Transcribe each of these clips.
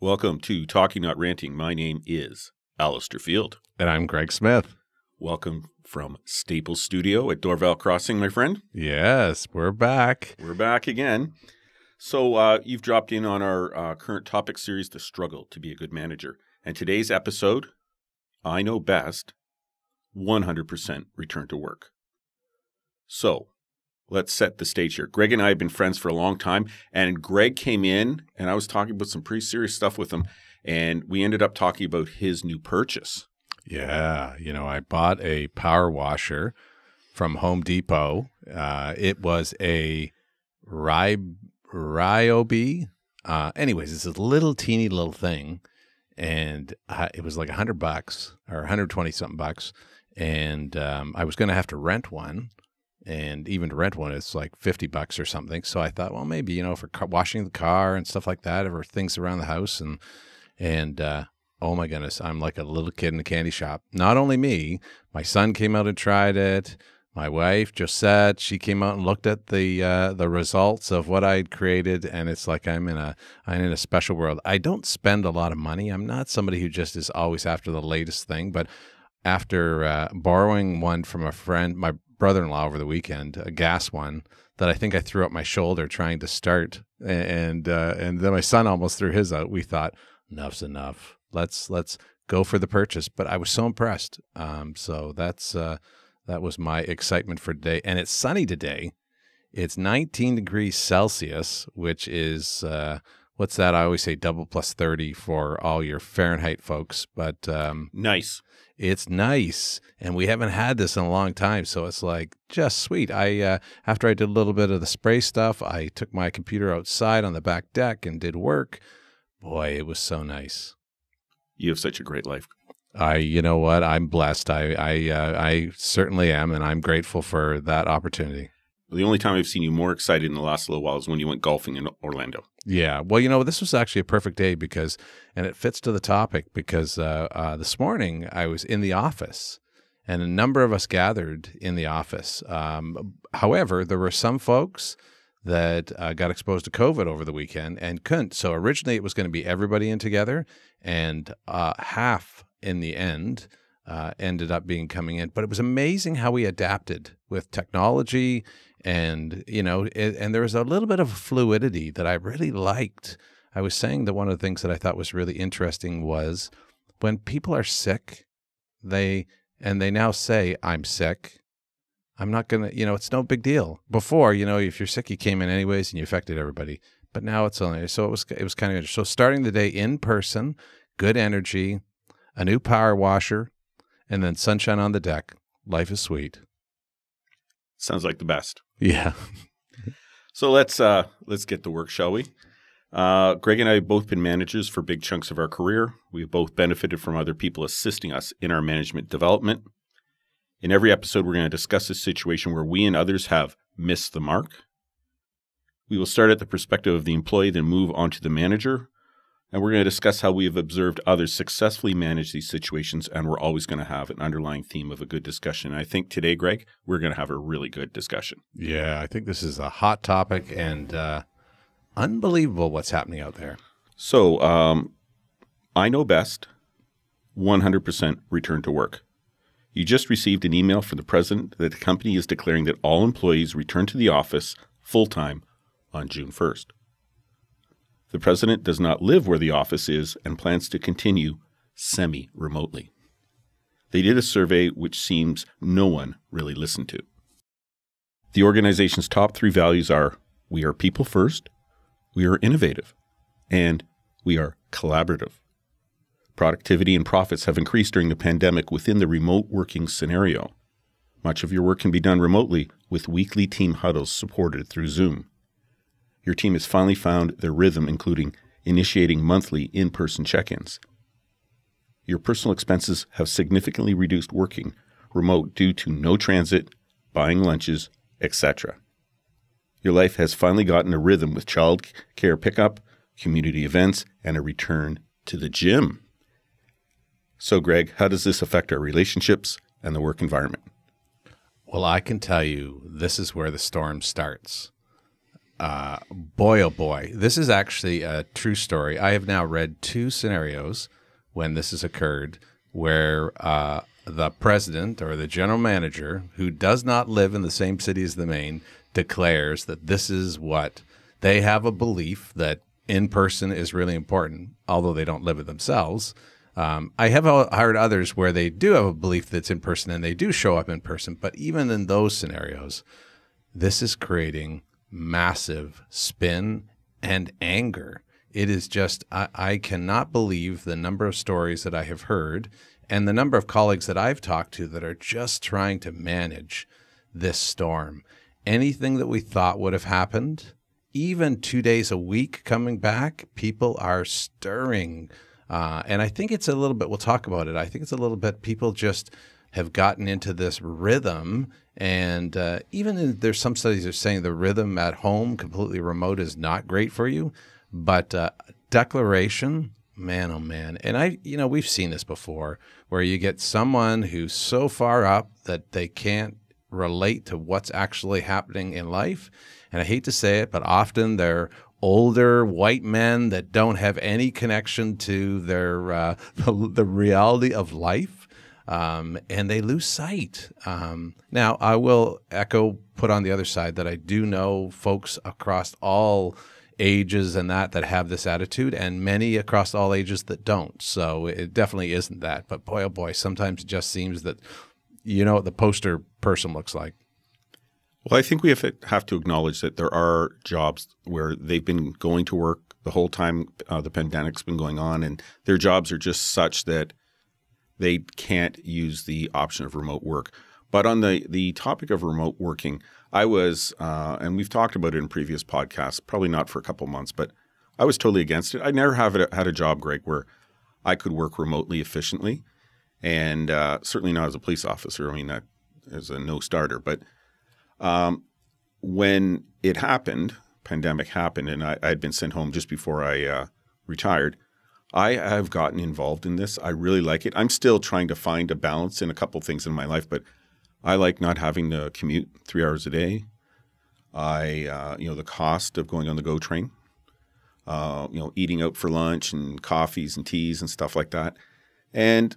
Welcome to Talking Not Ranting. My name is Alistair Field. And I'm Greg Smith. Welcome from Staples Studio at Dorval Crossing, my friend. Yes, we're back. We're back again. So, uh, you've dropped in on our uh, current topic series, The Struggle to be a Good Manager. And today's episode, I Know Best 100% Return to Work. So, let's set the stage here. Greg and I have been friends for a long time, and Greg came in, and I was talking about some pretty serious stuff with him, and we ended up talking about his new purchase. Yeah, you know, I bought a power washer from Home Depot. Uh, it was a Ry- Ryobi. Uh, anyways, it's a little teeny little thing, and it was like a hundred bucks or 120 something bucks, and um, I was going to have to rent one and even to rent one it's like 50 bucks or something so i thought well maybe you know for washing the car and stuff like that or things around the house and and uh, oh my goodness i'm like a little kid in a candy shop not only me my son came out and tried it my wife Josette, she came out and looked at the uh, the results of what I'd created, and it's like I'm in a I'm in a special world. I don't spend a lot of money. I'm not somebody who just is always after the latest thing, but after uh, borrowing one from a friend, my brother-in-law over the weekend, a gas one that I think I threw up my shoulder trying to start, and uh, and then my son almost threw his out. We thought enough's enough. Let's let's go for the purchase. But I was so impressed. Um, so that's uh, that was my excitement for today, and it's sunny today. It's 19 degrees Celsius, which is uh, what's that? I always say double plus 30 for all your Fahrenheit folks, but um, nice. It's nice, and we haven't had this in a long time, so it's like just sweet. I uh, after I did a little bit of the spray stuff, I took my computer outside on the back deck and did work. Boy, it was so nice. You have such a great life. I, you know what? I'm blessed. I, I, uh, I certainly am, and I'm grateful for that opportunity. The only time I've seen you more excited in the last little while is when you went golfing in Orlando. Yeah. Well, you know, this was actually a perfect day because, and it fits to the topic because uh, uh, this morning I was in the office and a number of us gathered in the office. Um, however, there were some folks that uh, got exposed to COVID over the weekend and couldn't. So originally it was going to be everybody in together, and uh, half in the end uh, ended up being coming in. But it was amazing how we adapted with technology and you know it, and there was a little bit of fluidity that i really liked i was saying that one of the things that i thought was really interesting was when people are sick they and they now say i'm sick i'm not gonna you know it's no big deal before you know if you're sick you came in anyways and you affected everybody but now it's only so it was it was kind of interesting. so starting the day in person good energy a new power washer and then sunshine on the deck life is sweet Sounds like the best. Yeah. so let's uh let's get to work, shall we? Uh, Greg and I have both been managers for big chunks of our career. We've both benefited from other people assisting us in our management development. In every episode, we're going to discuss a situation where we and others have missed the mark. We will start at the perspective of the employee, then move on to the manager, and we're going to discuss how we have observed others successfully manage these situations, and we're always going to have an underlying theme of a good discussion. And I think today, Greg, we're going to have a really good discussion. Yeah, I think this is a hot topic and uh, unbelievable what's happening out there. So, um, I know best 100% return to work. You just received an email from the president that the company is declaring that all employees return to the office full time on June 1st. The president does not live where the office is and plans to continue semi remotely. They did a survey which seems no one really listened to. The organization's top three values are we are people first, we are innovative, and we are collaborative. Productivity and profits have increased during the pandemic within the remote working scenario. Much of your work can be done remotely with weekly team huddles supported through Zoom your team has finally found their rhythm, including initiating monthly in person check ins. Your personal expenses have significantly reduced working remote due to no transit, buying lunches, etc. Your life has finally gotten a rhythm with child care pickup, community events, and a return to the gym. So, Greg, how does this affect our relationships and the work environment? Well, I can tell you this is where the storm starts uh, boy, oh boy, this is actually a true story. I have now read two scenarios when this has occurred where uh, the president or the general manager, who does not live in the same city as the main, declares that this is what they have a belief that in person is really important, although they don't live it themselves. Um, I have heard others where they do have a belief that's in person and they do show up in person, but even in those scenarios, this is creating massive spin and anger. It is just, I, I cannot believe the number of stories that I have heard and the number of colleagues that I've talked to that are just trying to manage this storm. Anything that we thought would have happened, even two days a week coming back, people are stirring. Uh, and I think it's a little bit, we'll talk about it. I think it's a little bit, people just have gotten into this rhythm. And uh, even in, there's some studies that are saying the rhythm at home, completely remote, is not great for you. But uh, declaration, man, oh man. And I, you know, we've seen this before where you get someone who's so far up that they can't relate to what's actually happening in life. And I hate to say it, but often they're older white men that don't have any connection to their uh, the, the, reality of life. Um, and they lose sight. Um, now, I will echo, put on the other side that I do know folks across all ages and that that have this attitude, and many across all ages that don't. So it definitely isn't that. But boy, oh boy, sometimes it just seems that you know what the poster person looks like. Well, I think we have to, have to acknowledge that there are jobs where they've been going to work the whole time uh, the pandemic's been going on, and their jobs are just such that they can't use the option of remote work. But on the the topic of remote working, I was, uh, and we've talked about it in previous podcasts, probably not for a couple months, but I was totally against it. I never have a, had a job, Greg, where I could work remotely efficiently, and uh, certainly not as a police officer. I mean, that is a no starter. But um, when it happened, pandemic happened, and I had been sent home just before I uh, retired. I have gotten involved in this. I really like it. I'm still trying to find a balance in a couple things in my life, but I like not having to commute three hours a day. I, uh, you know, the cost of going on the GO train, uh, you know, eating out for lunch and coffees and teas and stuff like that. And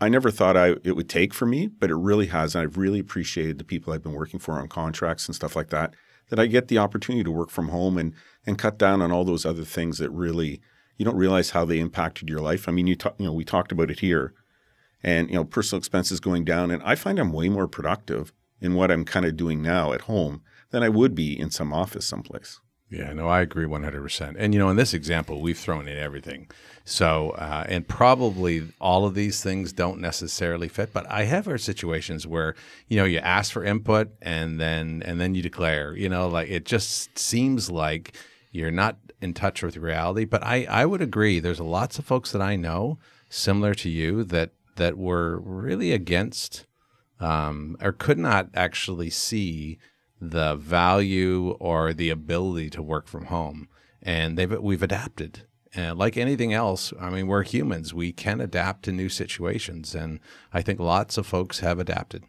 I never thought I it would take for me, but it really has. And I've really appreciated the people I've been working for on contracts and stuff like that. That I get the opportunity to work from home and and cut down on all those other things that really you don't realize how they impacted your life. I mean, you talk, you know, we talked about it here and you know personal expenses going down and i find i'm way more productive in what i'm kind of doing now at home than i would be in some office someplace yeah no i agree 100% and you know in this example we've thrown in everything. So uh, and probably all of these things don't necessarily fit but i have heard situations where you know you ask for input and then and then you declare you know like it just seems like you're not in touch with reality but i i would agree. There's lots of folks that i know similar to you that that were really against um, or could not actually see the value or the ability to work from home. And they've we've adapted. And like anything else, I mean, we're humans. We can adapt to new situations. And I think lots of folks have adapted.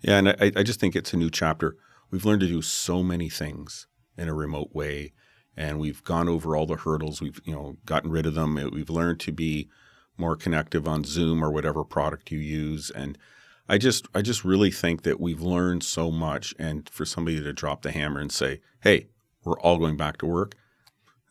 Yeah, and I, I just think it's a new chapter. We've learned to do so many things in a remote way, and we've gone over all the hurdles. We've you know gotten rid of them. We've learned to be more connective on Zoom or whatever product you use. And I just I just really think that we've learned so much and for somebody to drop the hammer and say, "Hey, we're all going back to work."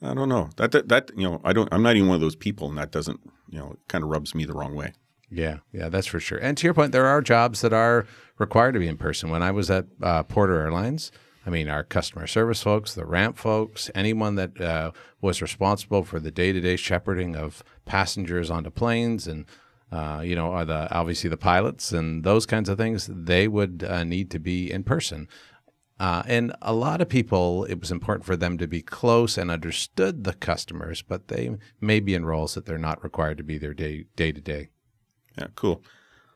I don't know. That that, that you know, I don't I'm not even one of those people and that doesn't, you know, kind of rubs me the wrong way. Yeah, yeah, that's for sure. And to your point, there are jobs that are required to be in person. When I was at uh, Porter Airlines, I mean, our customer service folks, the ramp folks, anyone that uh, was responsible for the day to day shepherding of passengers onto planes and uh, you know, are the obviously the pilots and those kinds of things. They would uh, need to be in person, uh, and a lot of people. It was important for them to be close and understood the customers, but they may be in roles that they're not required to be there day day to day. Yeah, cool.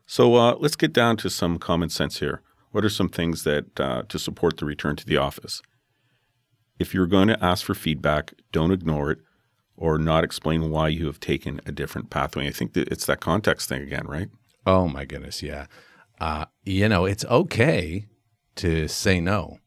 So uh, let's get down to some common sense here. What are some things that uh, to support the return to the office? If you're going to ask for feedback, don't ignore it or not explain why you have taken a different pathway. I think that it's that context thing again, right? Oh my goodness, yeah. Uh, you know, it's okay to say no.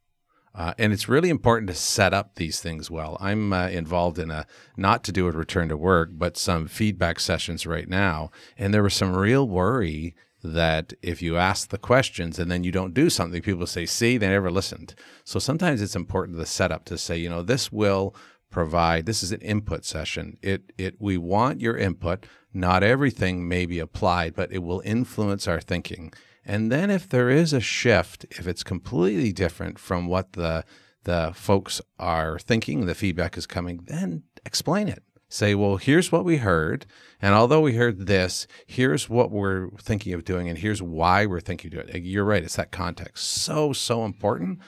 Uh, and it's really important to set up these things well. I'm uh, involved in a not to do a return to work, but some feedback sessions right now. And there was some real worry that if you ask the questions and then you don't do something, people say, see, they never listened. So sometimes it's important to set up to say, you know, this will provide this is an input session. It it we want your input. Not everything may be applied, but it will influence our thinking. And then if there is a shift, if it's completely different from what the the folks are thinking, the feedback is coming, then explain it. Say, well, here's what we heard. And although we heard this, here's what we're thinking of doing, and here's why we're thinking of it. You're right. It's that context. So, so important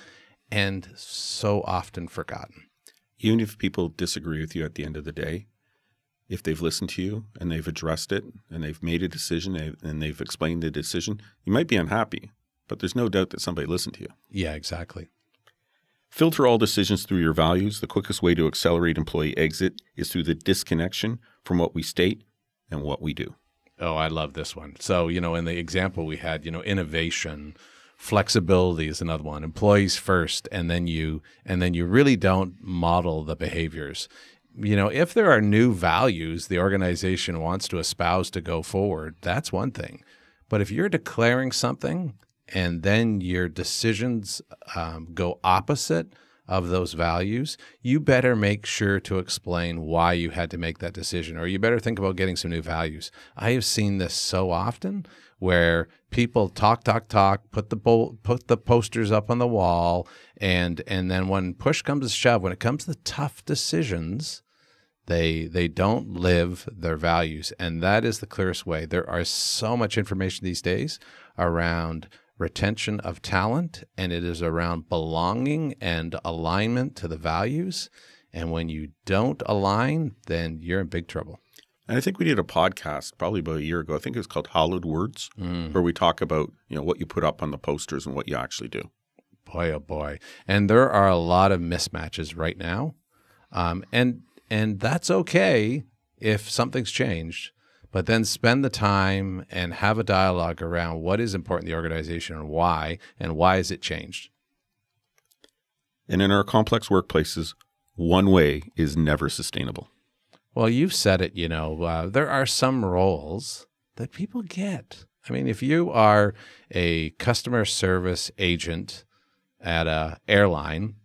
and so often forgotten. Even if people disagree with you at the end of the day, if they've listened to you and they've addressed it and they've made a decision and they've explained the decision, you might be unhappy, but there's no doubt that somebody listened to you. Yeah, exactly. Filter all decisions through your values. The quickest way to accelerate employee exit is through the disconnection from what we state and what we do. Oh, I love this one. So, you know, in the example we had, you know, innovation, flexibility is another one. Employees first and then you and then you really don't model the behaviors you know, if there are new values the organization wants to espouse to go forward, that's one thing. But if you're declaring something and then your decisions um, go opposite of those values, you better make sure to explain why you had to make that decision, or you better think about getting some new values. I have seen this so often where people talk, talk, talk, put the put the posters up on the wall, and and then when push comes to shove, when it comes to tough decisions, they they don't live their values, and that is the clearest way. There are so much information these days around retention of talent, and it is around belonging and alignment to the values. And when you don't align, then you're in big trouble. And I think we did a podcast probably about a year ago. I think it was called Hallowed Words, mm. where we talk about you know what you put up on the posters and what you actually do. Boy, oh boy! And there are a lot of mismatches right now, um, and and that's okay if something's changed, but then spend the time and have a dialogue around what is important to the organization and why, and why has it changed. And in our complex workplaces, one way is never sustainable. Well, you've said it, you know, uh, there are some roles that people get. I mean, if you are a customer service agent at a airline,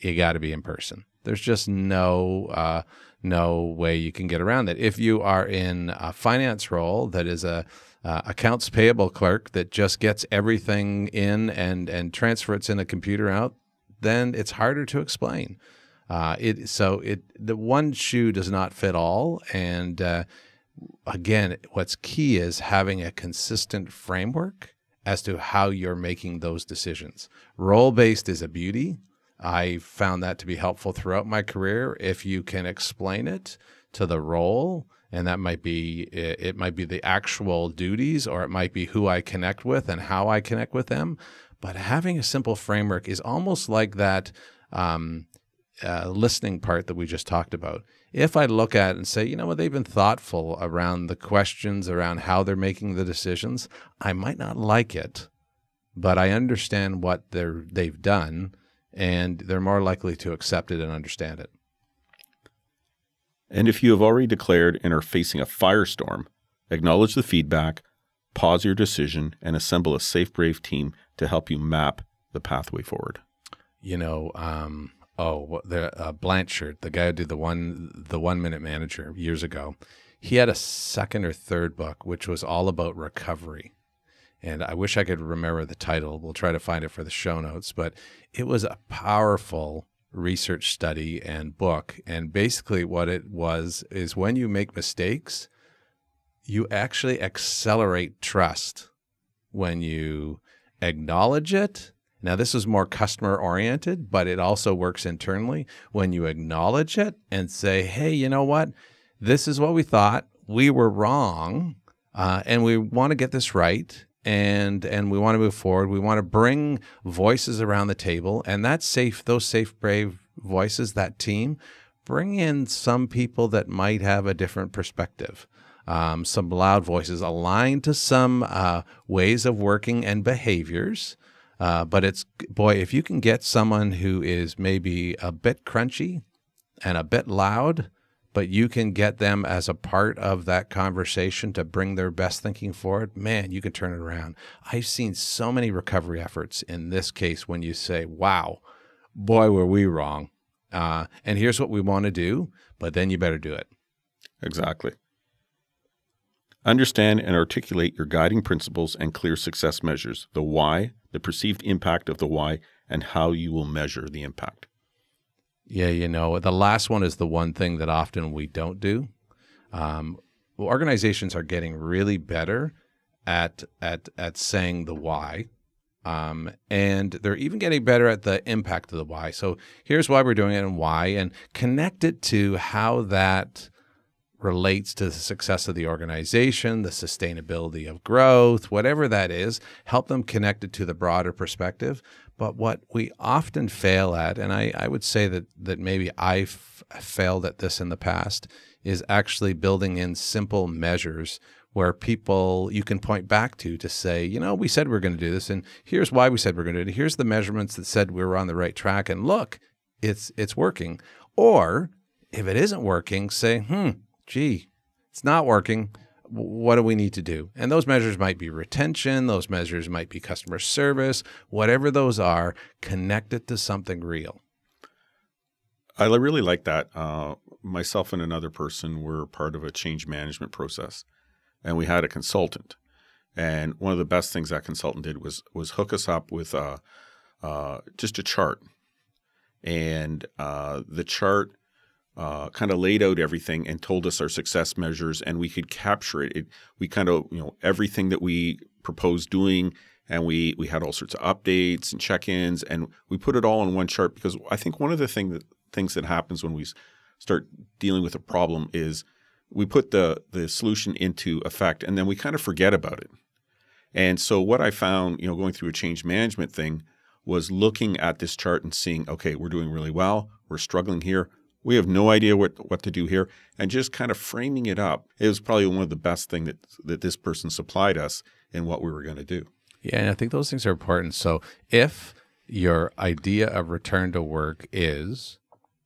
you got to be in person. There's just no uh, no way you can get around that. If you are in a finance role that is a uh, accounts payable clerk that just gets everything in and and transfers in a computer out, then it's harder to explain. Uh, it so it the one shoe does not fit all, and uh, again, what's key is having a consistent framework as to how you're making those decisions. Role based is a beauty. I found that to be helpful throughout my career. If you can explain it to the role, and that might be it might be the actual duties, or it might be who I connect with and how I connect with them. But having a simple framework is almost like that um, uh, listening part that we just talked about. If I look at and say, you know what, they've been thoughtful around the questions, around how they're making the decisions, I might not like it, but I understand what they're they've done and they're more likely to accept it and understand it. And if you have already declared and are facing a firestorm, acknowledge the feedback, pause your decision, and assemble a safe, brave team to help you map the pathway forward. You know, um, oh, the uh, Blanchard, the guy who did the one the one minute manager years ago, he had a second or third book which was all about recovery and I wish I could remember the title. We'll try to find it for the show notes, but it was a powerful research study and book. And basically, what it was is when you make mistakes, you actually accelerate trust when you acknowledge it. Now, this is more customer oriented, but it also works internally. When you acknowledge it and say, hey, you know what? This is what we thought. We were wrong. Uh, and we want to get this right and and we want to move forward. We want to bring voices around the table, and that safe, those safe, brave voices, that team, bring in some people that might have a different perspective. Um, some loud voices aligned to some uh, ways of working and behaviors. Uh, but it's boy, if you can get someone who is maybe a bit crunchy and a bit loud, but you can get them as a part of that conversation to bring their best thinking forward, man, you can turn it around. I've seen so many recovery efforts in this case when you say, wow, boy, were we wrong. Uh, and here's what we want to do, but then you better do it. Exactly. Understand and articulate your guiding principles and clear success measures, the why, the perceived impact of the why, and how you will measure the impact. Yeah, you know, the last one is the one thing that often we don't do. Um, organizations are getting really better at at at saying the why, um, and they're even getting better at the impact of the why. So here's why we're doing it and why, and connect it to how that relates to the success of the organization, the sustainability of growth, whatever that is, help them connect it to the broader perspective. But what we often fail at, and I, I would say that, that maybe I've failed at this in the past, is actually building in simple measures where people you can point back to to say, you know, we said we are going to do this, and here's why we said we are going to do it. Here's the measurements that said we were on the right track, and look, it's it's working. Or if it isn't working, say, hmm, gee, it's not working. What do we need to do? And those measures might be retention, those measures might be customer service, whatever those are, connect it to something real. I really like that. Uh, myself and another person were part of a change management process, and we had a consultant. And one of the best things that consultant did was was hook us up with uh, uh, just a chart, and uh, the chart uh, kind of laid out everything and told us our success measures, and we could capture it. it. We kind of, you know, everything that we proposed doing, and we we had all sorts of updates and check-ins, and we put it all in one chart because I think one of the thing that, things that happens when we start dealing with a problem is we put the the solution into effect, and then we kind of forget about it. And so what I found, you know, going through a change management thing was looking at this chart and seeing, okay, we're doing really well, we're struggling here we have no idea what, what to do here. And just kind of framing it up, it was probably one of the best thing that, that this person supplied us in what we were going to do. Yeah, and I think those things are important. So if your idea of return to work is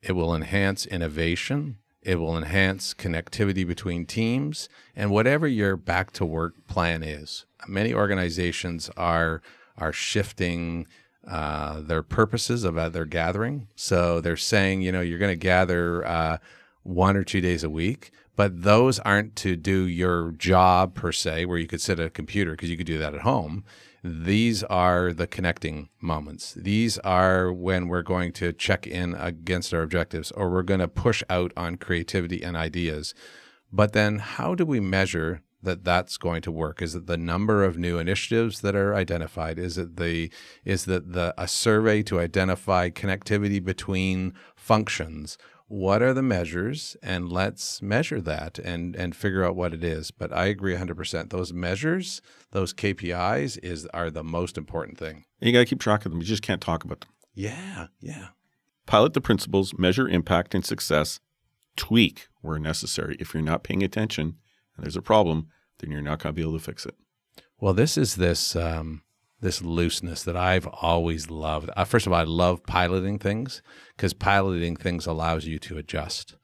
it will enhance innovation, it will enhance connectivity between teams, and whatever your back to work plan is. Many organizations are are shifting uh, their purposes of uh, their gathering. So they're saying, you know, you're going to gather uh, one or two days a week, but those aren't to do your job per se, where you could sit at a computer because you could do that at home. These are the connecting moments. These are when we're going to check in against our objectives or we're going to push out on creativity and ideas. But then, how do we measure that that's going to work? Is it the number of new initiatives that are identified? Is it the is that the a survey to identify connectivity between functions? What are the measures? And let's measure that and and figure out what it is. But I agree 100%. Those measures, those KPIs is are the most important thing. And you got to keep track of them. You just can't talk about them. Yeah, yeah. Pilot the principles, measure impact and success, tweak where necessary. If you're not paying attention, and there's a problem, then you're not going to be able to fix it. Well, this is this um, this looseness that I've always loved. Uh, first of all, I love piloting things because piloting things allows you to adjust.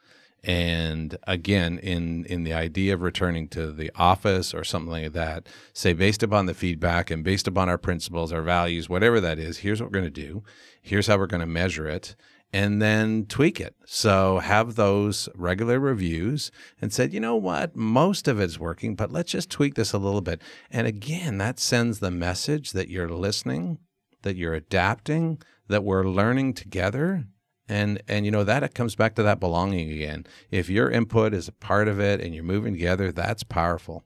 And again, in in the idea of returning to the office or something like that, say based upon the feedback and based upon our principles, our values, whatever that is, here's what we're going to do. Here's how we're going to measure it and then tweak it. So have those regular reviews and said, you know what, most of it's working, but let's just tweak this a little bit. And again, that sends the message that you're listening, that you're adapting, that we're learning together. And and you know that it comes back to that belonging again. If your input is a part of it and you're moving together, that's powerful.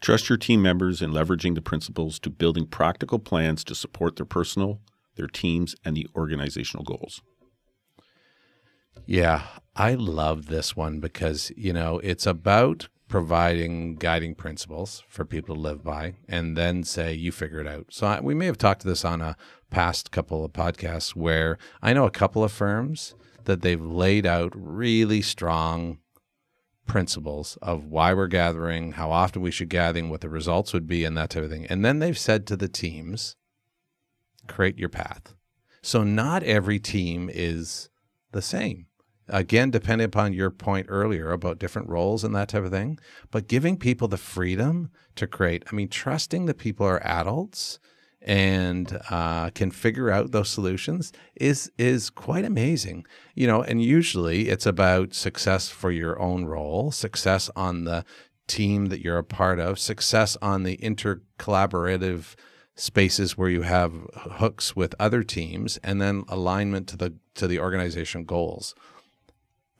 Trust your team members in leveraging the principles to building practical plans to support their personal their teams, and the organizational goals. Yeah, I love this one because, you know, it's about providing guiding principles for people to live by and then say, you figure it out. So I, we may have talked to this on a past couple of podcasts where I know a couple of firms that they've laid out really strong principles of why we're gathering, how often we should gather, what the results would be, and that type of thing. And then they've said to the teams, create your path. So not every team is the same. Again, depending upon your point earlier about different roles and that type of thing, but giving people the freedom to create. I mean, trusting that people are adults and uh, can figure out those solutions is is quite amazing. You know, and usually it's about success for your own role, success on the team that you're a part of, success on the intercollaborative spaces where you have hooks with other teams, and then alignment to the to the organization goals.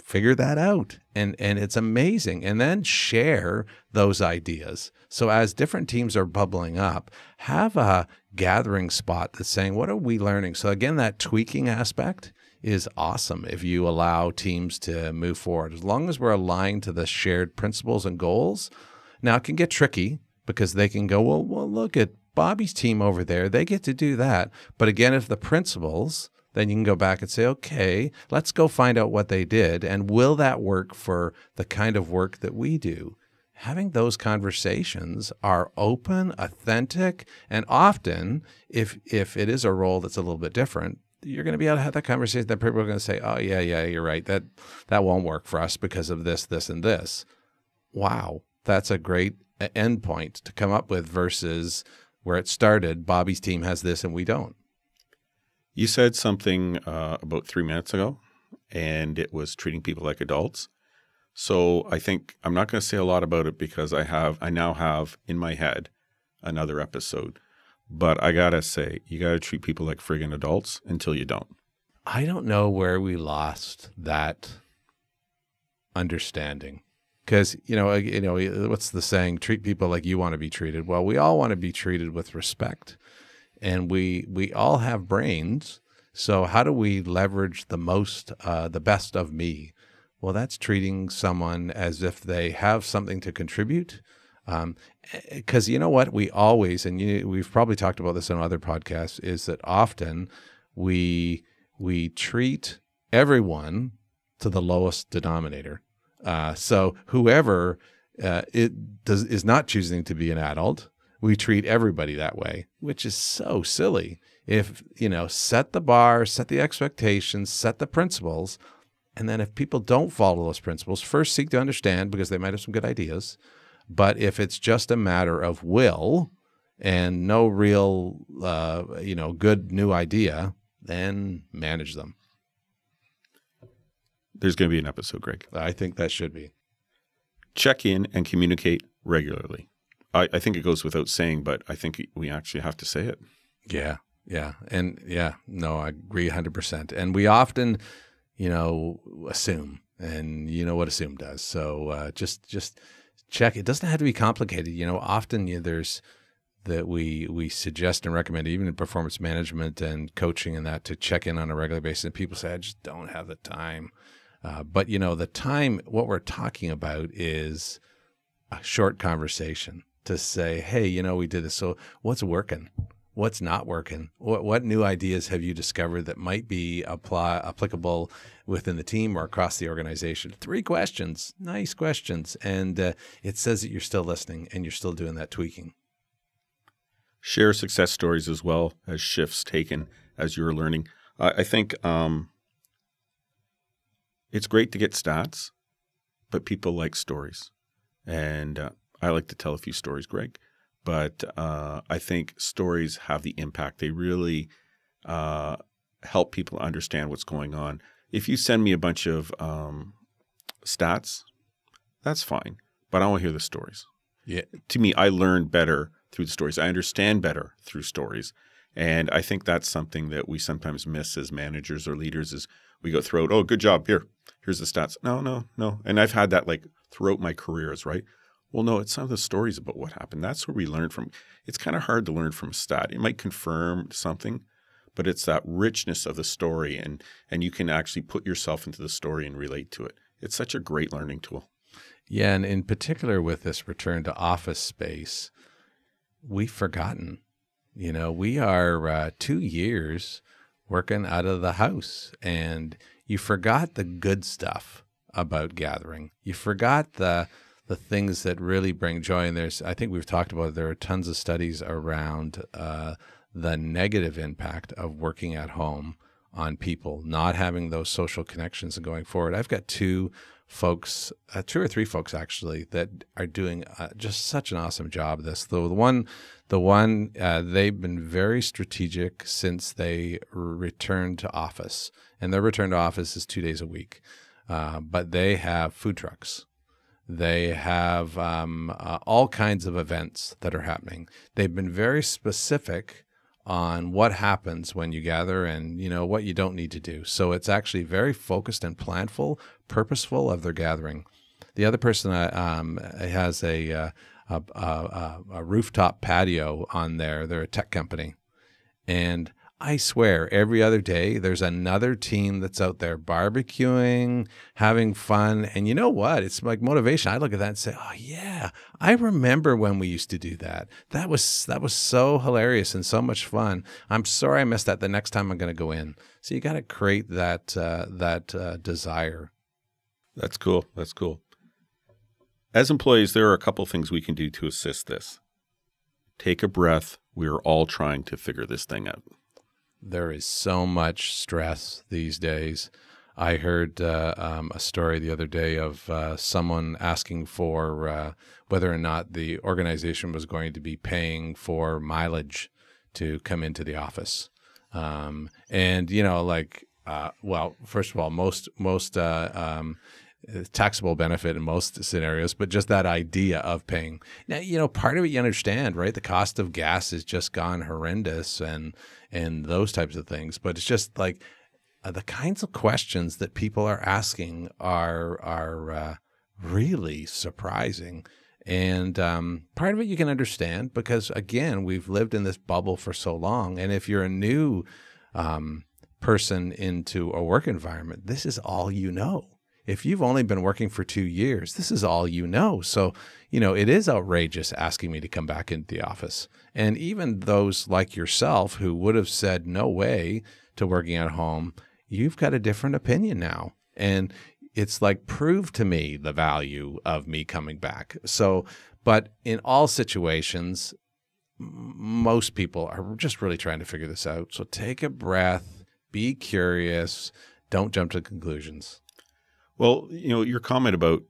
Figure that out. And and it's amazing. And then share those ideas. So as different teams are bubbling up have a gathering spot that's saying what are we learning? So again that tweaking aspect is awesome if you allow teams to move forward. As long as we're aligned to the shared principles and goals now it can get tricky because they can go well well look at Bobby's team over there they get to do that but again if the principles, then you can go back and say, okay, let's go find out what they did. And will that work for the kind of work that we do? Having those conversations are open, authentic, and often, if if it is a role that's a little bit different, you're going to be able to have that conversation that people are going to say, "Oh yeah, yeah, you're right. That that won't work for us because of this, this, and this." Wow, that's a great endpoint to come up with versus where it started. Bobby's team has this and we don't. You said something uh, about three minutes ago, and it was treating people like adults. So I think I'm not going to say a lot about it because I have I now have in my head another episode. But I gotta say, you gotta treat people like friggin' adults until you don't. I don't know where we lost that understanding because you know you know what's the saying treat people like you want to be treated well we all want to be treated with respect and we we all have brains. So how do we leverage the most, uh, the best of me? Well, that's treating someone as if they have something to contribute. Because um, you know what, we always, and you, we've probably talked about this on other podcasts, is that often we we treat everyone to the lowest denominator. Uh, so whoever uh, it does is not choosing to be an adult we treat everybody that way, which is so silly. If, you know, set the bar, set the expectations, set the principles, and then if people don't follow those principles, first seek to understand because they might have some good ideas. But if it's just a matter of will and no real, uh, you know, good new idea, then manage them. There's going to be an episode, Greg. I think that should be. Check in and communicate regularly. I, I think it goes without saying, but I think we actually have to say it. Yeah, yeah, and yeah, no, I agree hundred percent. And we often, you know, assume, and you know what assume does. So uh, just just check. It doesn't have to be complicated. You know, often you know, there's that we we suggest and recommend even in performance management and coaching and that to check in on a regular basis. And people say, I just don't have the time. Uh, but you know, the time. What we're talking about is a short conversation to say, hey, you know, we did this. So what's working? What's not working? What, what new ideas have you discovered that might be apply, applicable within the team or across the organization? Three questions, nice questions. And uh, it says that you're still listening and you're still doing that tweaking. Share success stories as well as shifts taken as you're learning. I, I think um, it's great to get stats, but people like stories. And uh, I like to tell a few stories, Greg, but uh, I think stories have the impact. They really uh, help people understand what's going on. If you send me a bunch of um, stats, that's fine, but I want to hear the stories. Yeah. To me, I learn better through the stories. I understand better through stories. And I think that's something that we sometimes miss as managers or leaders is we go through it, oh, good job. Here, here's the stats. No, no, no. And I've had that like throughout my careers, right? Well, no, it's some of the stories about what happened. That's where we learn from. It's kind of hard to learn from a stat. It might confirm something, but it's that richness of the story, and and you can actually put yourself into the story and relate to it. It's such a great learning tool. Yeah, and in particular with this return to office space, we've forgotten. You know, we are uh, two years working out of the house, and you forgot the good stuff about gathering. You forgot the the things that really bring joy. And there's, I think we've talked about, there are tons of studies around uh, the negative impact of working at home on people, not having those social connections and going forward. I've got two folks, uh, two or three folks actually, that are doing uh, just such an awesome job this. The, the one, the one, uh, they've been very strategic since they returned to office, and their return to office is two days a week. Uh, but they have food trucks. They have um, uh, all kinds of events that are happening. They've been very specific on what happens when you gather and you know what you don't need to do. So it's actually very focused and planful, purposeful of their gathering. The other person uh, um, has a, uh, a, a, a rooftop patio on there. They're a tech company, and I swear, every other day there's another team that's out there barbecuing, having fun. And you know what? It's like motivation. I look at that and say, "Oh yeah, I remember when we used to do that. That was that was so hilarious and so much fun. I'm sorry I missed that. The next time I'm going to go in." So you got to create that uh, that uh, desire. That's cool. That's cool. As employees, there are a couple things we can do to assist this. Take a breath. We are all trying to figure this thing out there is so much stress these days. I heard uh, um, a story the other day of uh, someone asking for uh, whether or not the organization was going to be paying for mileage to come into the office. Um, and you know, like, uh, well, first of all, most most uh, um, taxable benefit in most scenarios, but just that idea of paying. Now, you know, part of it you understand, right? The cost of gas has just gone horrendous, and and those types of things. But it's just like uh, the kinds of questions that people are asking are are uh, really surprising. And um, part of it you can understand because again, we've lived in this bubble for so long, and if you're a new um, person into a work environment, this is all you know if you've only been working for two years, this is all you know. So, you know, it is outrageous asking me to come back into the office. And even those like yourself who would have said no way to working at home, you've got a different opinion now. And it's like, prove to me the value of me coming back. So, but in all situations, most people are just really trying to figure this out. So take a breath, be curious, don't jump to conclusions. Well, you know, your comment about,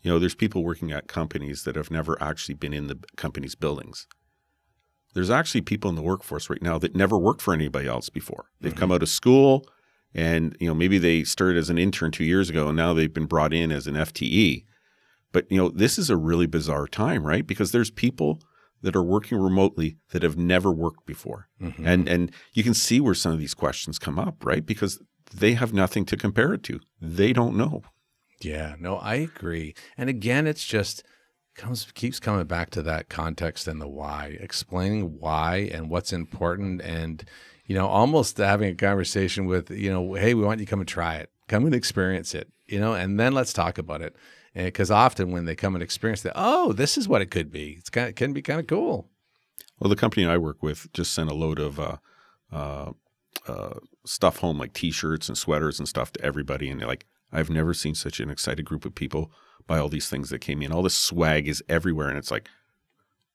you know, there's people working at companies that have never actually been in the company's buildings. There's actually people in the workforce right now that never worked for anybody else before. They've mm-hmm. come out of school and, you know, maybe they started as an intern 2 years ago and now they've been brought in as an FTE. But, you know, this is a really bizarre time, right? Because there's people that are working remotely that have never worked before. Mm-hmm. And and you can see where some of these questions come up, right? Because they have nothing to compare it to. They don't know. Yeah, no, I agree. And again, it's just comes keeps coming back to that context and the why, explaining why and what's important and you know, almost having a conversation with, you know, hey, we want you to come and try it. Come and experience it, you know, and then let's talk about it. Because often when they come and experience that, oh, this is what it could be. It's kind of, it can be kind of cool. Well, the company I work with just sent a load of uh, uh, uh, stuff home, like T-shirts and sweaters and stuff to everybody, and like I've never seen such an excited group of people buy all these things that came in. All this swag is everywhere, and it's like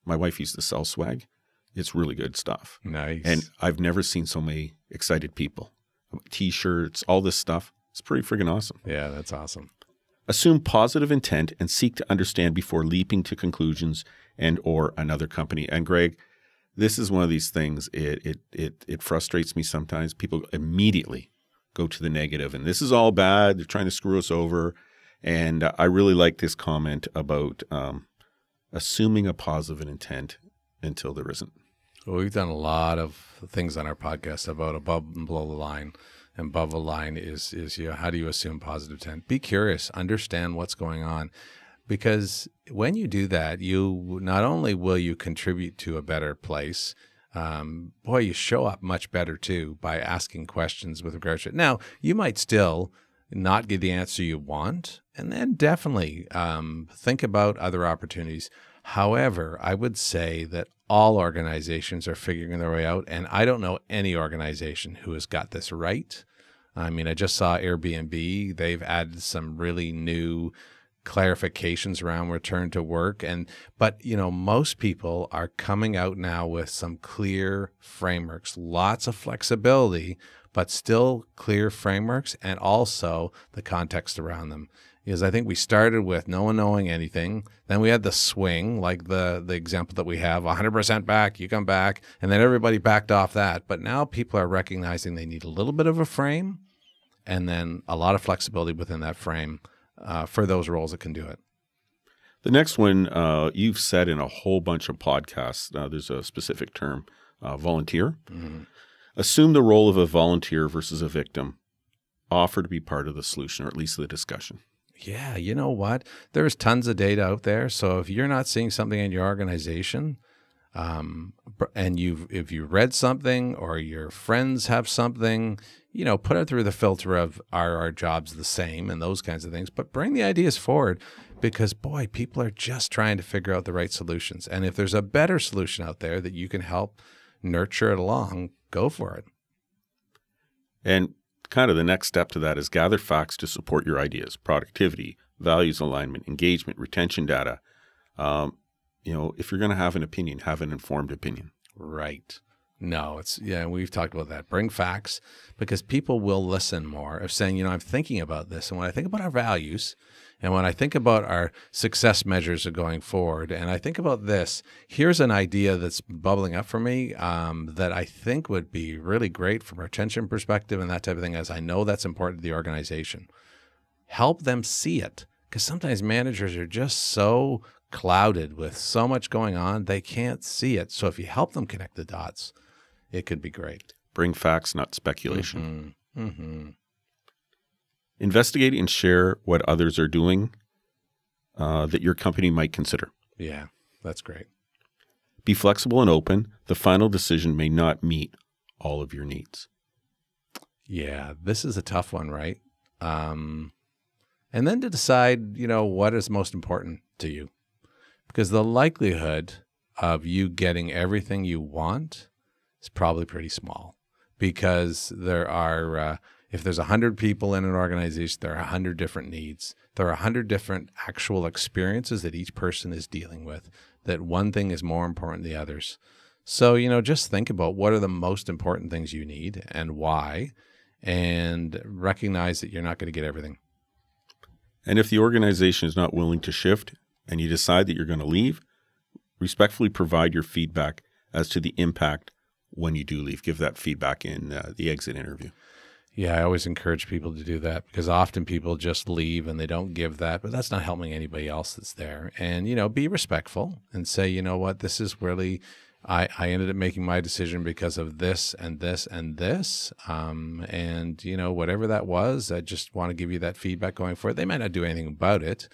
my wife used to sell swag. It's really good stuff. Nice. And I've never seen so many excited people. T-shirts, all this stuff. It's pretty freaking awesome. Yeah, that's awesome. Assume positive intent and seek to understand before leaping to conclusions and or another company. And Greg, this is one of these things. It it it it frustrates me sometimes. People immediately go to the negative, and this is all bad. They're trying to screw us over. And uh, I really like this comment about um, assuming a positive intent until there isn't. Well, we've done a lot of things on our podcast about above and below the line. And above the line is is you know, how do you assume positive intent? Be curious, understand what's going on because when you do that, you not only will you contribute to a better place, um, boy, you show up much better too by asking questions with regard to it. Now, you might still not get the answer you want, and then definitely um, think about other opportunities. However, I would say that all organizations are figuring their way out, and I don't know any organization who has got this right. I mean, I just saw Airbnb; they've added some really new clarifications around return to work and but you know most people are coming out now with some clear frameworks lots of flexibility but still clear frameworks and also the context around them because I think we started with no one knowing anything. Then we had the swing, like the the example that we have, 100% back, you come back, and then everybody backed off that. But now people are recognizing they need a little bit of a frame, and then a lot of flexibility within that frame uh, for those roles that can do it. The next one uh, you've said in a whole bunch of podcasts. Uh, there's a specific term, uh, volunteer. Mm-hmm. Assume the role of a volunteer versus a victim. Offer to be part of the solution, or at least the discussion. Yeah, you know what? There's tons of data out there. So if you're not seeing something in your organization, um, and you've if you read something or your friends have something, you know, put it through the filter of are our jobs the same and those kinds of things. But bring the ideas forward because boy, people are just trying to figure out the right solutions. And if there's a better solution out there that you can help nurture it along, go for it. And kind of the next step to that is gather facts to support your ideas productivity values alignment engagement retention data um, you know if you're going to have an opinion have an informed opinion right no it's yeah we've talked about that bring facts because people will listen more of saying you know i'm thinking about this and when i think about our values and when I think about our success measures of going forward, and I think about this, here's an idea that's bubbling up for me um, that I think would be really great from a retention perspective and that type of thing, as I know that's important to the organization. Help them see it. Because sometimes managers are just so clouded with so much going on, they can't see it. So if you help them connect the dots, it could be great. Bring facts, not speculation. Mm-hmm. Mm-hmm. Investigate and share what others are doing uh, that your company might consider. Yeah, that's great. Be flexible and open. The final decision may not meet all of your needs. Yeah, this is a tough one, right? Um, and then to decide, you know, what is most important to you. Because the likelihood of you getting everything you want is probably pretty small because there are uh, if there's 100 people in an organization, there are 100 different needs. There are 100 different actual experiences that each person is dealing with, that one thing is more important than the others. So, you know, just think about what are the most important things you need and why, and recognize that you're not going to get everything. And if the organization is not willing to shift and you decide that you're going to leave, respectfully provide your feedback as to the impact when you do leave. Give that feedback in uh, the exit interview. Yeah, I always encourage people to do that because often people just leave and they don't give that, but that's not helping anybody else that's there. And, you know, be respectful and say, you know what, this is really, I, I ended up making my decision because of this and this and this. Um, and, you know, whatever that was, I just want to give you that feedback going forward. They might not do anything about it,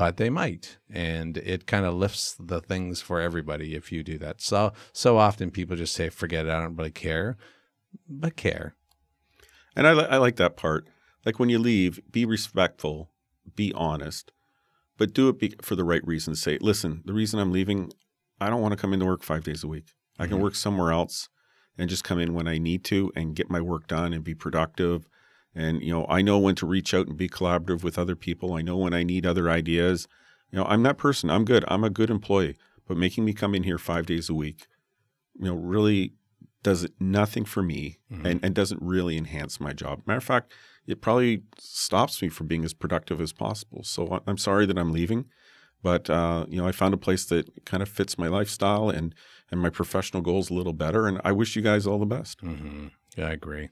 but they might. And it kind of lifts the things for everybody if you do that. So, so often people just say, forget it, I don't really care, but care and I, li- I like that part. Like when you leave, be respectful, be honest, but do it be- for the right reasons. Say, listen, the reason I'm leaving, I don't want to come into work five days a week. I can mm-hmm. work somewhere else and just come in when I need to and get my work done and be productive. And, you know, I know when to reach out and be collaborative with other people. I know when I need other ideas. You know, I'm that person. I'm good. I'm a good employee. But making me come in here five days a week, you know, really does nothing for me mm-hmm. and, and doesn't really enhance my job. Matter of fact, it probably stops me from being as productive as possible. So I'm sorry that I'm leaving, but uh, you know I found a place that kind of fits my lifestyle and and my professional goals a little better. And I wish you guys all the best. Mm-hmm. Yeah, I agree.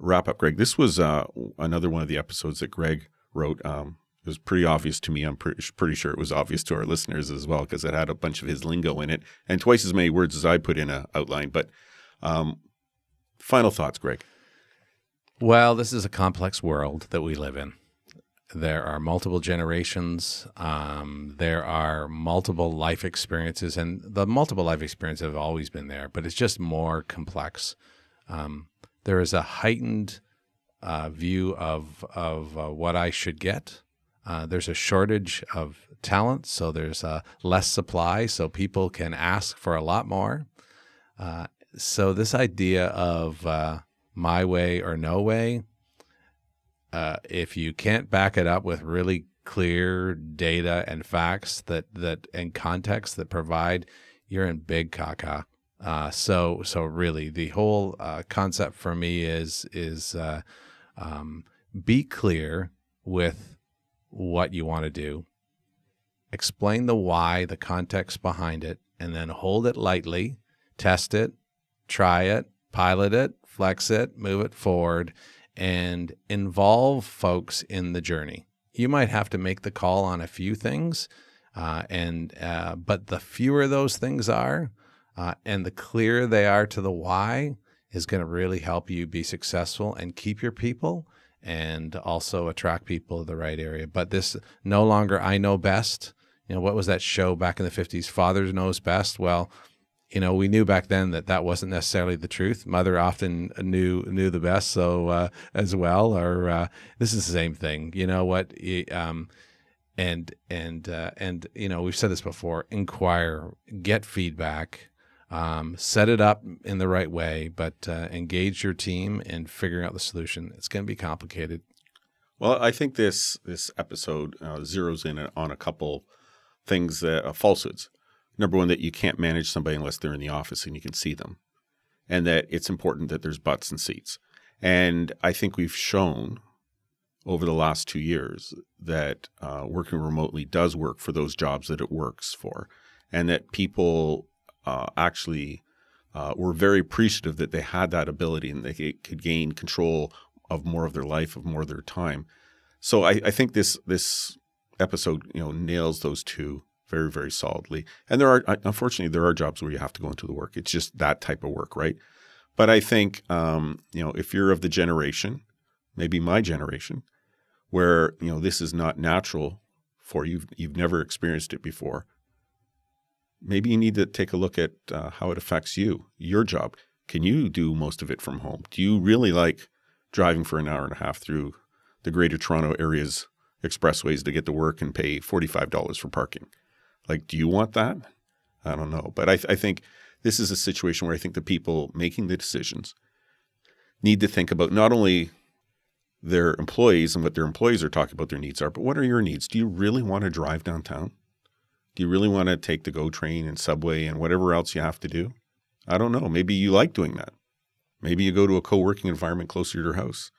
Wrap up, Greg. This was uh, another one of the episodes that Greg wrote. Um, it was pretty obvious to me. I'm pretty, pretty sure it was obvious to our listeners as well because it had a bunch of his lingo in it and twice as many words as I put in a outline. But um, final thoughts, Greg. Well, this is a complex world that we live in. There are multiple generations. Um, there are multiple life experiences, and the multiple life experiences have always been there, but it's just more complex. Um, there is a heightened uh, view of of uh, what I should get uh, there's a shortage of talent, so there's uh, less supply, so people can ask for a lot more. Uh, so this idea of uh, my way or no way, if you can't back it up with really clear data and facts that that and context that provide, you're in big caca. Uh, so so really, the whole uh, concept for me is is uh, um, be clear with what you want to do. Explain the why, the context behind it, and then hold it lightly. Test it, try it, pilot it, flex it, move it forward, and involve folks in the journey. You might have to make the call on a few things, uh, and uh, but the fewer those things are, uh, and the clearer they are to the why, is going to really help you be successful and keep your people, and also attract people to the right area. But this no longer I know best. You know what was that show back in the fifties? Father knows best. Well, you know, we knew back then that that wasn't necessarily the truth. Mother often knew knew the best, so uh, as well. Or uh, this is the same thing. You know what? Um, and and uh, and you know, we've said this before. Inquire, get feedback, um, set it up in the right way, but uh, engage your team in figuring out the solution. It's going to be complicated. Well, I think this this episode uh, zeroes in on a couple things that uh, falsehoods number one, that you can't manage somebody unless they're in the office and you can see them, and that it's important that there's butts and seats. And I think we've shown over the last two years that uh, working remotely does work for those jobs that it works for, and that people uh, actually uh, were very appreciative that they had that ability and they could gain control of more of their life, of more of their time. So I, I think this this episode, you know, nails those two very, very solidly. And there are, unfortunately, there are jobs where you have to go into the work. It's just that type of work, right? But I think, um, you know, if you're of the generation, maybe my generation, where you know this is not natural for you, you've never experienced it before. Maybe you need to take a look at uh, how it affects you, your job. Can you do most of it from home? Do you really like driving for an hour and a half through the Greater Toronto area's expressways to get to work and pay forty-five dollars for parking? Like, do you want that? I don't know. But I, th- I think this is a situation where I think the people making the decisions need to think about not only their employees and what their employees are talking about their needs are, but what are your needs? Do you really want to drive downtown? Do you really want to take the GO train and subway and whatever else you have to do? I don't know. Maybe you like doing that. Maybe you go to a co working environment closer to your house.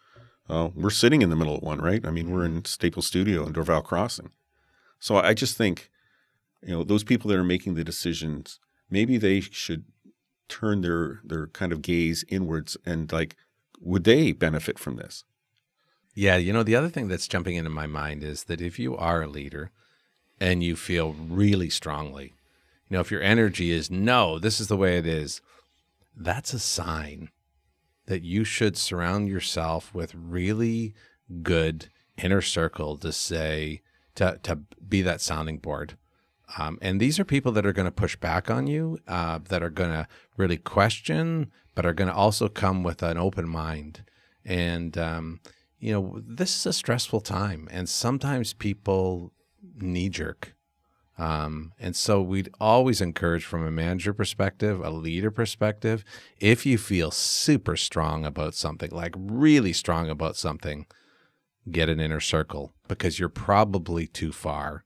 Uh, we're sitting in the middle of one, right? I mean, we're in Staples Studio in Dorval Crossing. So I just think you know those people that are making the decisions maybe they should turn their their kind of gaze inwards and like would they benefit from this yeah you know the other thing that's jumping into my mind is that if you are a leader and you feel really strongly you know if your energy is no this is the way it is that's a sign that you should surround yourself with really good inner circle to say to to be that sounding board um, and these are people that are going to push back on you, uh, that are going to really question, but are going to also come with an open mind. And, um, you know, this is a stressful time, and sometimes people knee jerk. Um, and so we'd always encourage from a manager perspective, a leader perspective, if you feel super strong about something, like really strong about something, get an inner circle because you're probably too far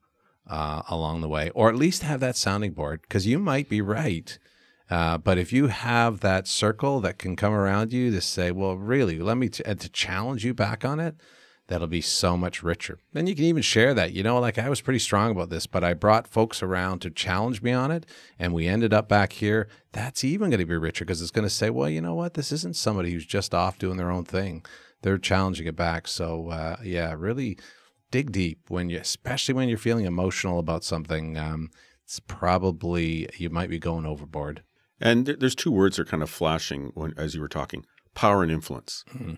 uh, along the way, or at least have that sounding board because you might be right. Uh, but if you have that circle that can come around you to say, well, really, let me, t- and to challenge you back on it, that'll be so much richer. Then you can even share that, you know, like I was pretty strong about this, but I brought folks around to challenge me on it. And we ended up back here. That's even going to be richer because it's going to say, well, you know what? This isn't somebody who's just off doing their own thing. They're challenging it back. So, uh, yeah, really dig deep when you, especially when you're feeling emotional about something. Um, it's probably you might be going overboard. And there's two words that are kind of flashing when, as you were talking: power and influence. Mm-hmm.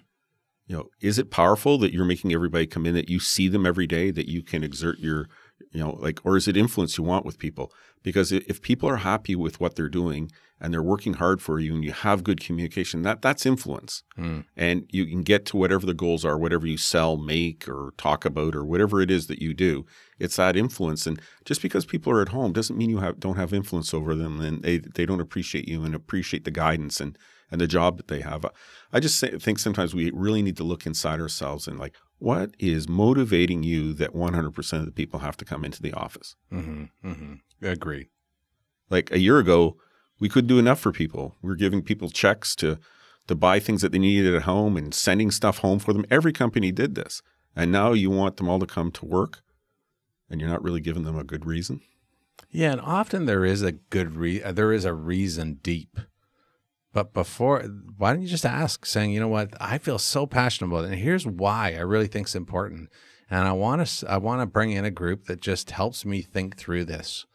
You know, is it powerful that you're making everybody come in, that you see them every day, that you can exert your, you know, like, or is it influence you want with people? Because if people are happy with what they're doing and they're working hard for you and you have good communication, that that's influence. Mm. And you can get to whatever the goals are, whatever you sell, make, or talk about, or whatever it is that you do. It's that influence. And just because people are at home doesn't mean you have, don't have influence over them and they, they don't appreciate you and appreciate the guidance and, and the job that they have. I just think sometimes we really need to look inside ourselves and like, what is motivating you that 100% of the people have to come into the office? Mm-hmm, mm-hmm. Agree. Like a year ago, we couldn't do enough for people. We were giving people checks to to buy things that they needed at home and sending stuff home for them. Every company did this. And now you want them all to come to work and you're not really giving them a good reason. Yeah, and often there is a good re- uh, there is a reason deep. But before, why don't you just ask, saying, you know what, I feel so passionate about it, and here's why I really think it's important, and I want to I want to bring in a group that just helps me think through this.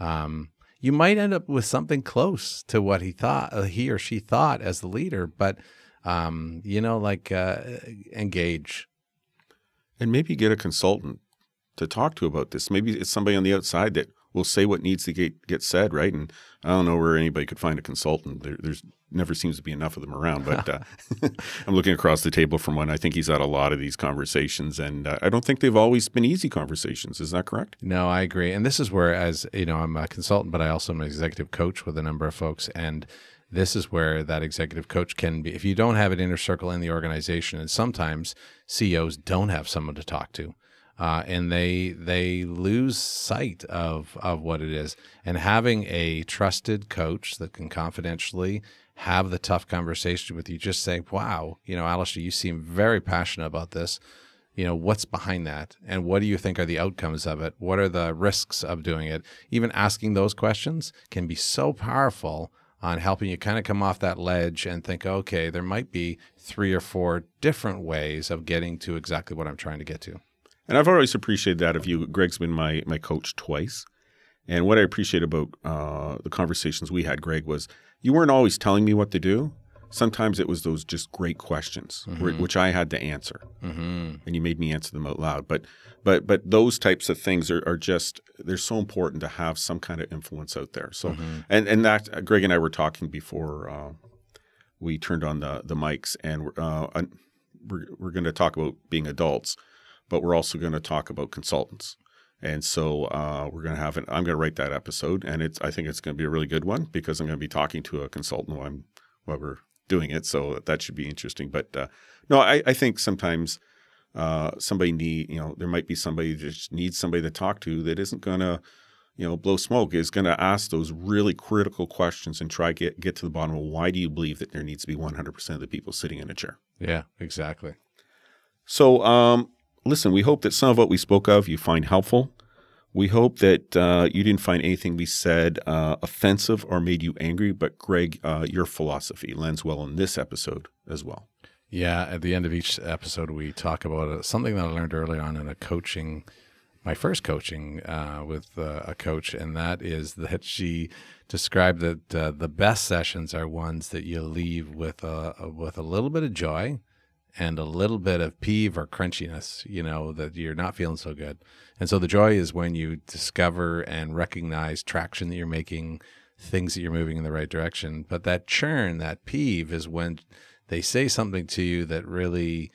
Um, you might end up with something close to what he thought, uh, he or she thought as the leader, but um, you know, like uh, engage, and maybe get a consultant to talk to about this. Maybe it's somebody on the outside that will say what needs to get get said, right? And I don't know where anybody could find a consultant. There, there's never seems to be enough of them around. But uh, I'm looking across the table from one. I think he's had a lot of these conversations, and uh, I don't think they've always been easy conversations. Is that correct? No, I agree. And this is where, as you know, I'm a consultant, but I also am an executive coach with a number of folks, and this is where that executive coach can be. If you don't have an inner circle in the organization, and sometimes CEOs don't have someone to talk to uh, and they they lose sight of of what it is. And having a trusted coach that can confidentially have the tough conversation with you, just say, "Wow, you know, Alistair, you seem very passionate about this. You know, what's behind that, and what do you think are the outcomes of it? What are the risks of doing it?" Even asking those questions can be so powerful on helping you kind of come off that ledge and think, okay, there might be three or four different ways of getting to exactly what I'm trying to get to. And I've always appreciated that of you. Greg's been my my coach twice. And what I appreciate about uh, the conversations we had, Greg, was you weren't always telling me what to do. Sometimes it was those just great questions, mm-hmm. which I had to answer, mm-hmm. and you made me answer them out loud. But, but, but those types of things are, are just they're so important to have some kind of influence out there. So, mm-hmm. and and that Greg and I were talking before uh, we turned on the the mics, and uh, we're we're going to talk about being adults but we're also going to talk about consultants. And so uh, we're going to have an, I'm going to write that episode, and it's. I think it's going to be a really good one because I'm going to be talking to a consultant while I'm while we're doing it. So that should be interesting. But uh, no, I, I think sometimes uh, somebody need you know there might be somebody that just needs somebody to talk to that isn't going to you know blow smoke is going to ask those really critical questions and try get get to the bottom of why do you believe that there needs to be 100% of the people sitting in a chair. Yeah, exactly. So um, listen, we hope that some of what we spoke of you find helpful. We hope that uh, you didn't find anything we said uh, offensive or made you angry, but Greg, uh, your philosophy lends well in this episode as well. Yeah, at the end of each episode, we talk about uh, something that I learned early on in a coaching, my first coaching uh, with uh, a coach, and that is that she described that the best sessions are ones that you leave with a with a little bit of joy, and a little bit of peeve or crunchiness, you know, that you're not feeling so good. And so the joy is when you discover and recognize traction that you're making, things that you're moving in the right direction. But that churn, that peeve is when they say something to you that really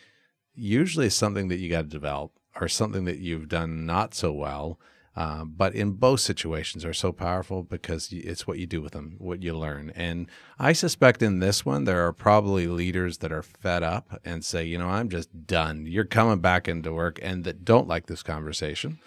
usually is something that you got to develop or something that you've done not so well uh, but in both situations are so powerful because it's what you do with them, what you learn. And I suspect in this one, there are probably leaders that are fed up and say, you know, I'm just done. You're coming back into work and that don't like this conversation.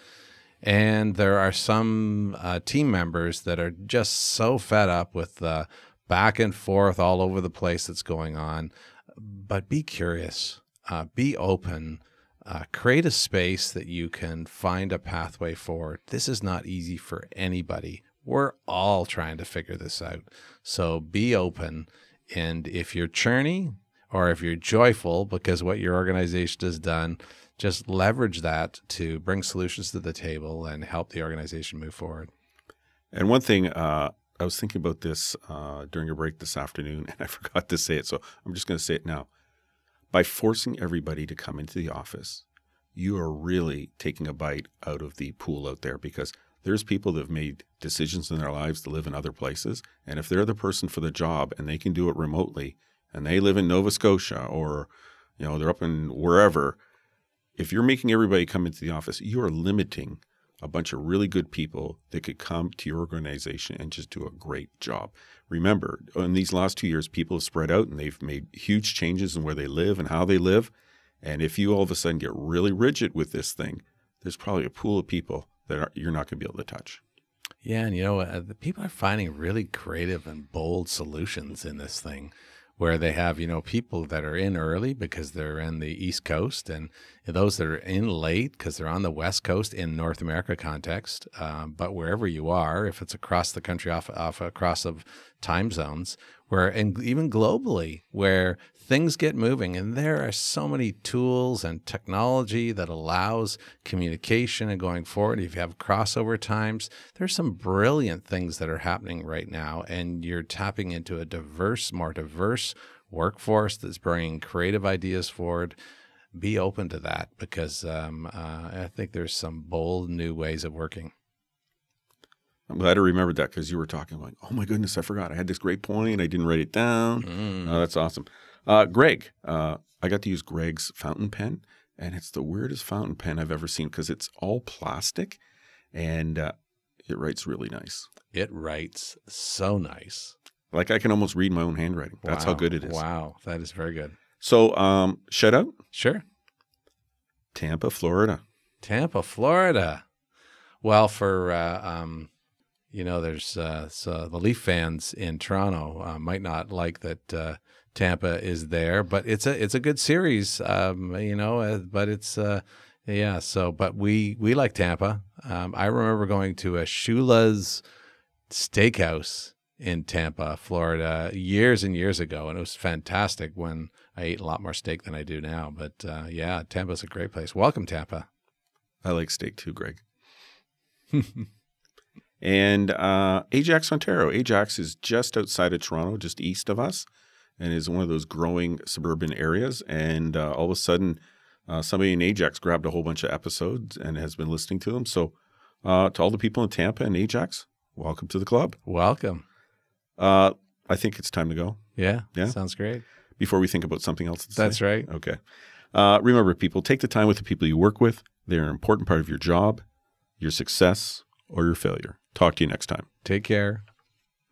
And there are some uh, team members that are just so fed up with the back and forth all over the place that's going on. But be curious, uh, be open uh, create a space that you can find a pathway forward. This is not easy for anybody. We're all trying to figure this out. So be open. And if you're churny or if you're joyful because what your organization has done, just leverage that to bring solutions to the table and help the organization move forward. And one thing, uh, I was thinking about this uh, during a break this afternoon, and I forgot to say it. So I'm just going to say it now. By forcing everybody to come into the office, you are really taking a bite out of the pool out there because there's people that have made decisions in their lives to live in other places. And if they're the person for the job and they can do it remotely and they live in Nova Scotia or, you know, they're up in wherever, if you're making everybody come into the office, you are limiting a bunch of really good people that could come to your organization and just do a great job. Remember, in these last two years, people have spread out and they've made huge changes in where they live and how they live. And if you all of a sudden get really rigid with this thing, there's probably a pool of people that are, you're not going to be able to touch. Yeah, and you know, uh, the people are finding really creative and bold solutions in this thing where they have, you know, people that are in early because they're in the East Coast and those that are in late because they're on the West Coast in North America context. Um, but wherever you are, if it's across the country, off, off across of time zones, where and even globally, where things get moving and there are so many tools and technology that allows communication and going forward if you have crossover times there's some brilliant things that are happening right now and you're tapping into a diverse more diverse workforce that's bringing creative ideas forward be open to that because um, uh, i think there's some bold new ways of working I'm glad I remembered that because you were talking like, oh my goodness, I forgot. I had this great point. I didn't write it down. Mm. Oh, that's awesome. Uh, Greg, uh, I got to use Greg's fountain pen, and it's the weirdest fountain pen I've ever seen because it's all plastic and uh, it writes really nice. It writes so nice. Like I can almost read my own handwriting. That's how good it is. Wow, that is very good. So, um, shout out Sure. Tampa, Florida. Tampa, Florida. Well, for uh, um, you know, there's uh, so the Leaf fans in Toronto uh, might not like that uh, Tampa is there, but it's a it's a good series, um, you know. Uh, but it's uh, yeah. So, but we we like Tampa. Um, I remember going to a Shula's Steakhouse in Tampa, Florida, years and years ago, and it was fantastic. When I ate a lot more steak than I do now, but uh, yeah, Tampa's a great place. Welcome, Tampa. I like steak too, Greg. and uh, Ajax, Ontario. Ajax is just outside of Toronto, just east of us, and is one of those growing suburban areas. And uh, all of a sudden, uh, somebody in Ajax grabbed a whole bunch of episodes and has been listening to them. So, uh, to all the people in Tampa and Ajax, welcome to the club. Welcome. Uh, I think it's time to go Yeah. Yeah. Sounds great. before we think about something else. That's say. right. Okay. Uh, remember, people, take the time with the people you work with. They're an important part of your job, your success, or your failure. Talk to you next time. Take care.